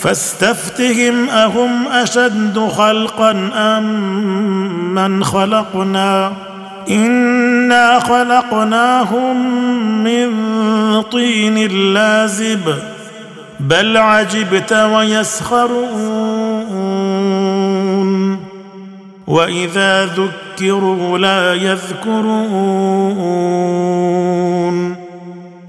فاستفتهم أهم أشد خلقا أم من خلقنا؟ إنا خلقناهم من طين لازب بل عجبت ويسخرون. وإذا ذكروا لا يذكرون.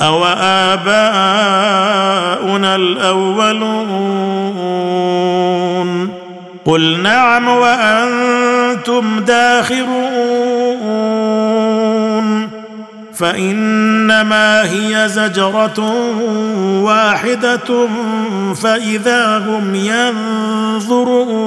أو آباؤنا الأولون قل نعم وأنتم داخرون فإنما هي زجرة واحدة فإذا هم ينظرون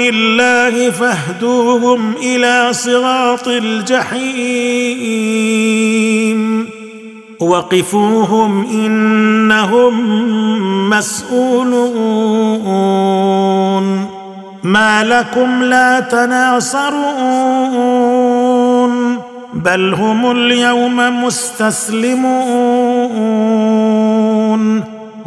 الله فاهدوهم إلى صراط الجحيم. وقفوهم إنهم مسؤولون. ما لكم لا تناصرون. بل هم اليوم مستسلمون.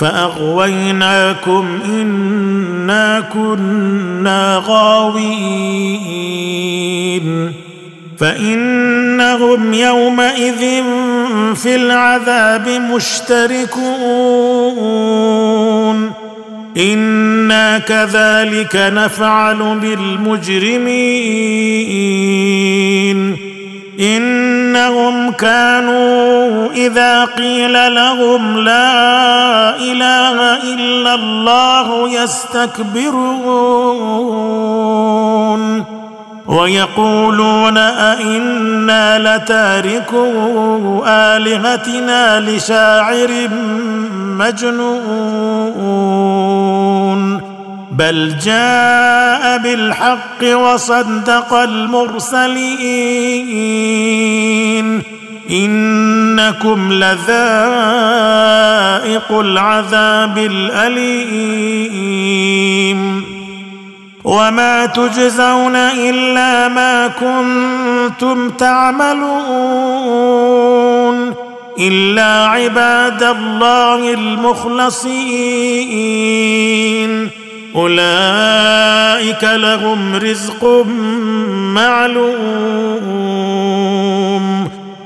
فأغويناكم إنا كنا غاوين فإنهم يومئذ في العذاب مشتركون إنا كذلك نفعل بالمجرمين إنهم كانوا إذا قيل لهم لا إله إلا الله يستكبرون ويقولون أئنا لتاركو آلهتنا لشاعر مجنون بل جاء بالحق وصدق المرسلين. إنكم لذائق العذاب الأليم. وما تجزون إلا ما كنتم تعملون. إلا عباد الله المخلصين. أولئك لهم رزق معلوم.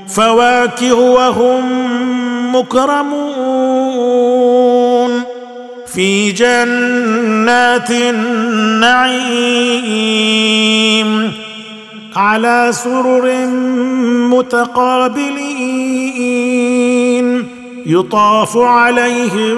فواكه وهم مكرمون. في جنات النعيم. على سرر متقابلين. يطاف عليهم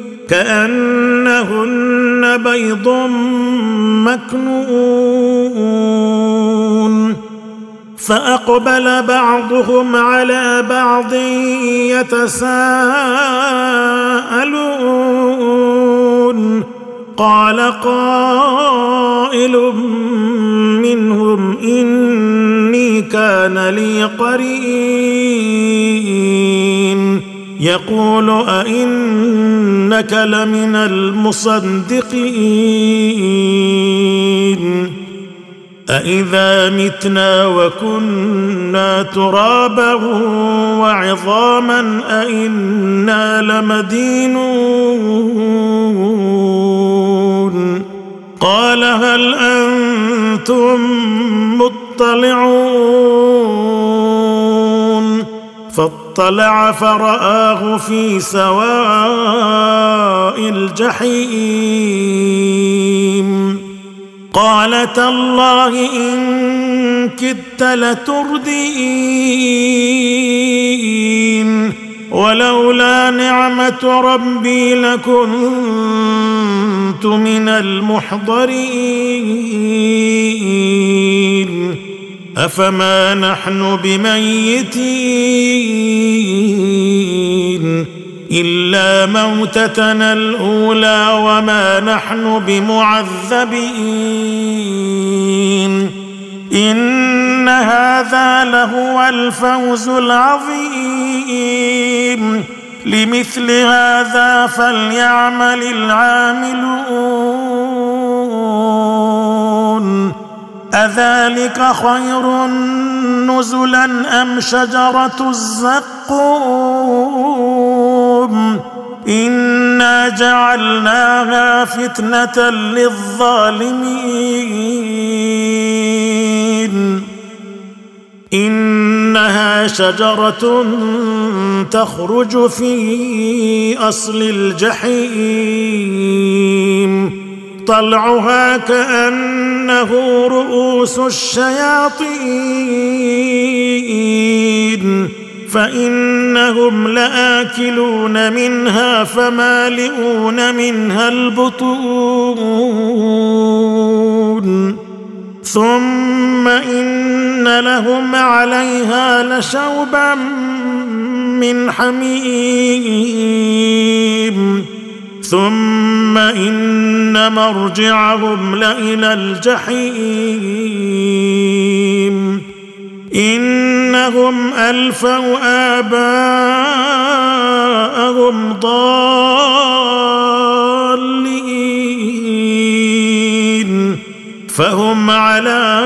كأنهن بيض مكنون. فأقبل بعضهم على بعض يتساءلون. قال قائل منهم إني كان لي قرين. يقول أئنك لمن المصدقين أإذا متنا وكنا ترابا وعظاما أإنا لمدينون قال هل أنتم مطلعون فاطلع فرآه في سواء الجحيم. قال تالله إن كدت لتردين ولولا نعمة ربي لكنت من المحضرين. أفما نحن بميتين إلا موتتنا الأولى وما نحن بمعذبين إن هذا لهو الفوز العظيم لمثل هذا فليعمل العاملون أذلك خير نزلا أم شجرة الزقوم؟ إنا جعلناها فتنة للظالمين. إنها شجرة تخرج في أصل الجحيم. طلعها كأنه رؤوس الشياطين. فإنهم لآكلون منها فمالئون منها البطون. ثم إن لهم عليها لشوبا من حميم. ثم إن مرجعهم لإلى الجحيم. إنهم ألفوا آباءهم ضالين. فهم على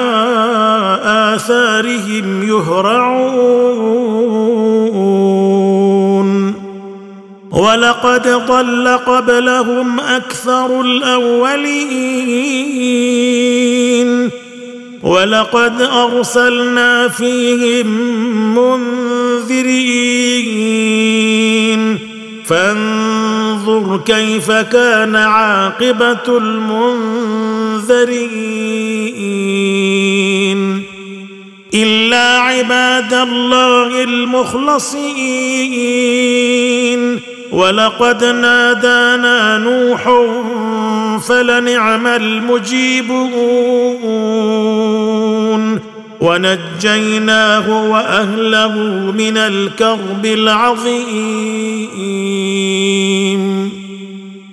آثارهم يهرعون. ولقد ضل قبلهم أكثر الأولين ولقد أرسلنا فيهم منذرين فانظر كيف كان عاقبة المنذرين إلا عباد الله المخلصين ولقد نادانا نوح فلنعم المجيبون ونجيناه وأهله من الكرب العظيم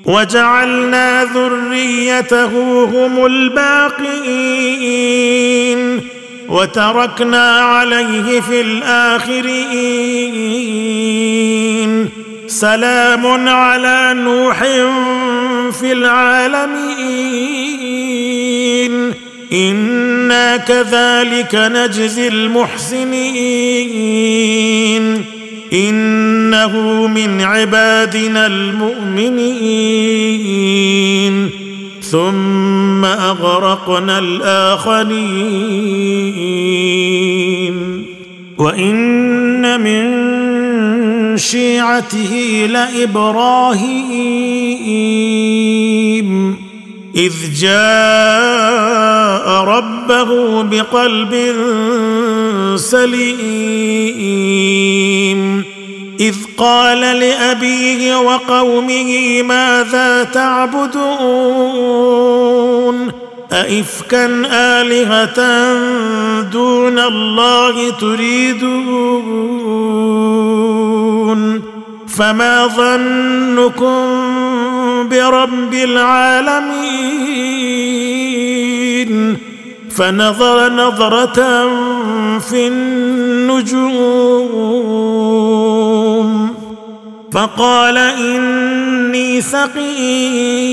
وجعلنا ذريته هم الباقين وتركنا عليه في الآخرين سلام على نوح في العالمين. إنا كذلك نجزي المحسنين. إنه من عبادنا المؤمنين. ثم أغرقنا الآخرين. وإن من شيعته لإبراهيم. إذ جاء ربه بقلب سليم. إذ قال لأبيه وقومه ماذا تعبدون؟ أئفكا آلهة دون الله تريدون فما ظنكم برب العالمين فنظر نظرة في النجوم فقال إني سقيم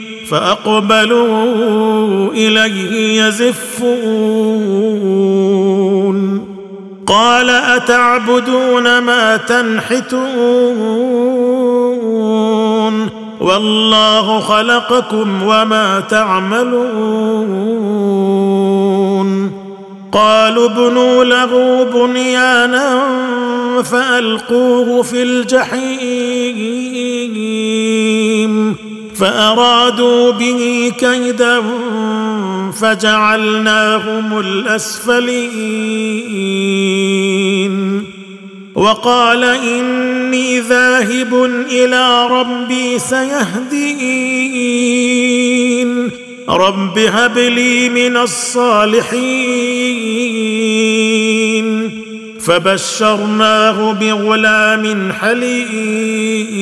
فأقبلوا إليه يزفون. قال أتعبدون ما تنحتون؟ والله خلقكم وما تعملون. قالوا ابنوا له بنيانا فألقوه في الجحيم. فأرادوا به كيدا فجعلناهم الأسفلين. وقال إني ذاهب إلى ربي سيهدين. رب هب لي من الصالحين. فبشرناه بغلام حليم.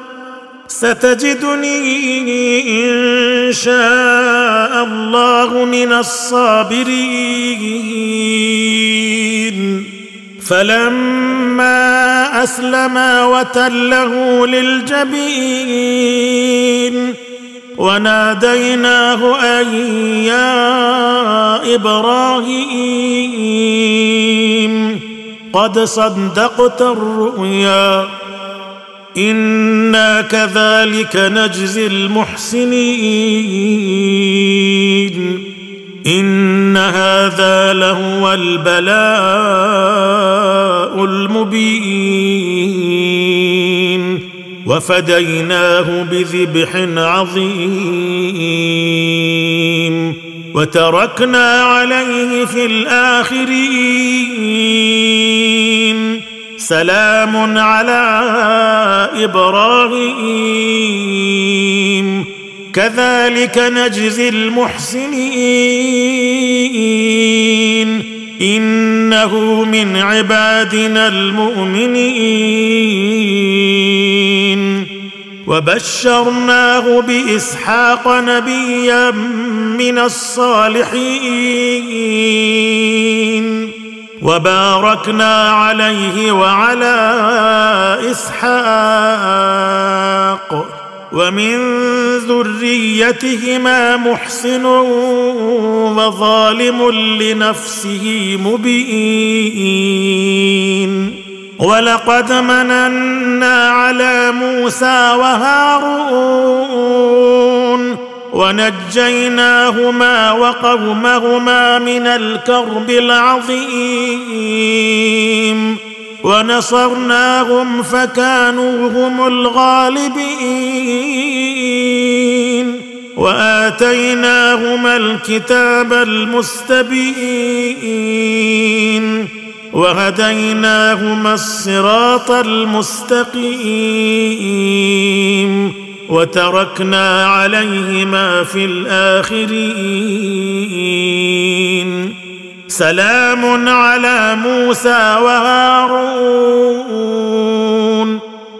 ستجدني إن شاء الله من الصابرين. فلما اسلما وتله للجبين وناديناه أن يا إبراهيم قد صدقت الرؤيا. أنا كذلك نجزي المحسنين ان هذا لهو البلاء المبين وفديناه بذبح عظيم وتركنا عليه في الاخرين سلام على إبراهيم. كذلك نجزي المحسنين. إنه من عبادنا المؤمنين. وبشرناه بإسحاق نبيا من الصالحين. وباركنا عليه وعلى إسحاق. ومن ذريتهما محسن وظالم لنفسه مبين. ولقد مننا على موسى وهارون. ونجيناهما وقومهما من الكرب العظيم. ونصرناهم فكانوا هم الغالبين. وآتيناهما الكتاب المستبين. وهديناهما الصراط المستقيم. وتركنا عليهما في الآخرين. سلام على موسى وهارون.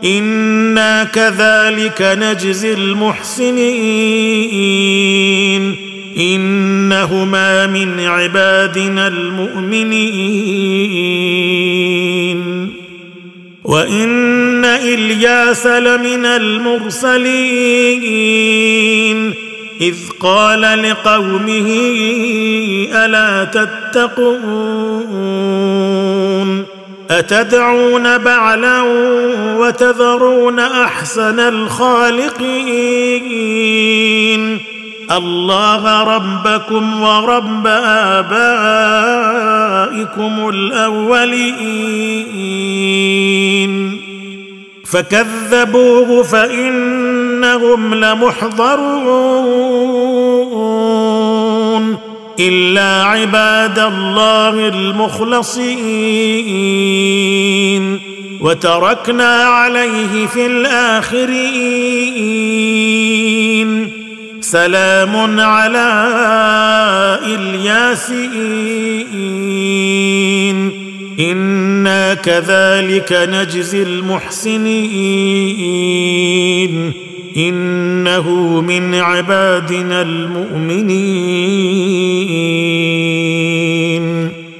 إنا كذلك نجزي المحسنين. إنهما من عبادنا المؤمنين. وإن إلياس لمن المرسلين إذ قال لقومه ألا تتقون أتدعون بعلا وتذرون أحسن الخالقين الله ربكم ورب آبائكم الأولين. فكذبوه فإنهم لمحضرون. إلا عباد الله المخلصين. وتركنا عليه في الآخرين. سلام على الياسين إنا كذلك نجزي المحسنين. إنه من عبادنا المؤمنين.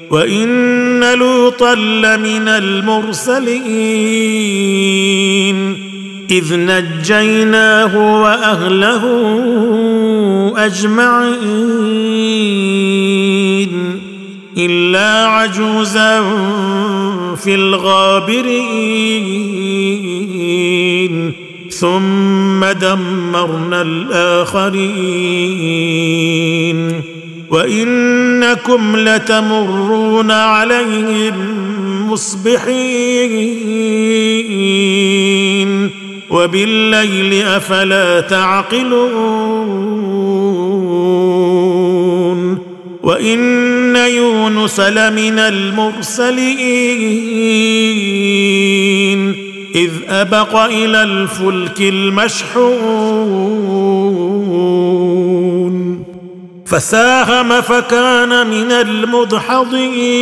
وإن لوطا لمن المرسلين. إذ نجيناه وأهله أجمعين إلا عجوزا في الغابرين ثم دمرنا الآخرين وإنكم لتمرون عليهم مصبحين وبالليل أفلا تعقلون وإن يونس لمن المرسلين إذ أبق إلى الفلك المشحون فساهم فكان من المدحضين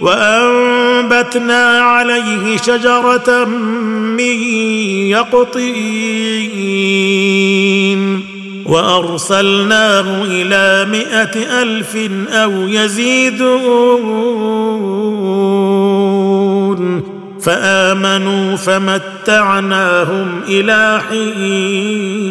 وأنبتنا عليه شجرة من يقطين وأرسلناه إلى مائه ألف أو يزيدون فآمنوا فمتعناهم إلى حين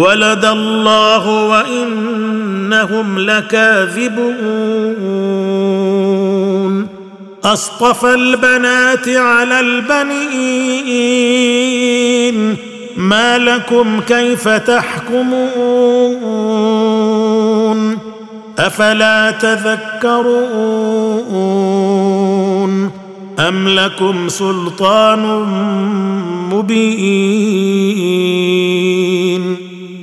ولد الله وإنهم لكاذبون. أصطفى البنات على البنين. ما لكم كيف تحكمون؟ أفلا تذكرون؟ أم لكم سلطان مبين؟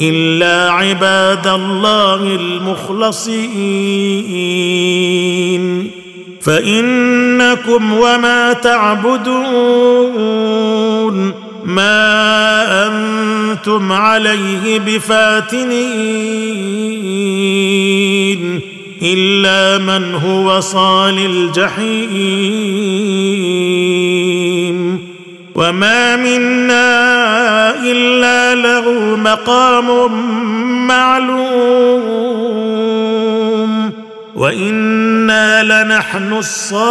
إلا عباد الله المخلصين. فإنكم وما تعبدون. ما أنتم عليه بفاتنين. إلا من هو صال الجحيم. وما منا الا له مقام معلوم وأنا لنحن الصافون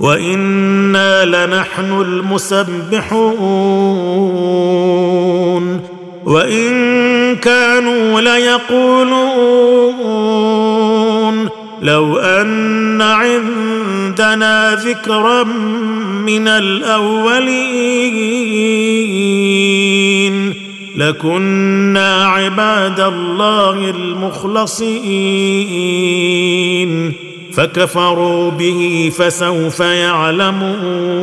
وأنا لنحن المسبحون وان كانوا ليقولون لو أن عندنا ذكرا من الأولين لكنا عباد الله المخلصين فكفروا به فسوف يعلمون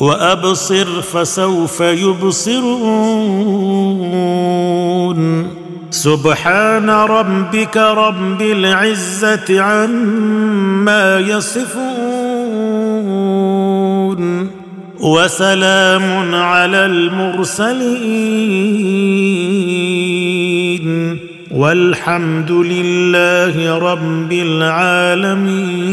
وأبصر فسوف يبصرون. سبحان ربك رب العزة عما يصفون. وسلام على المرسلين. والحمد لله رب العالمين.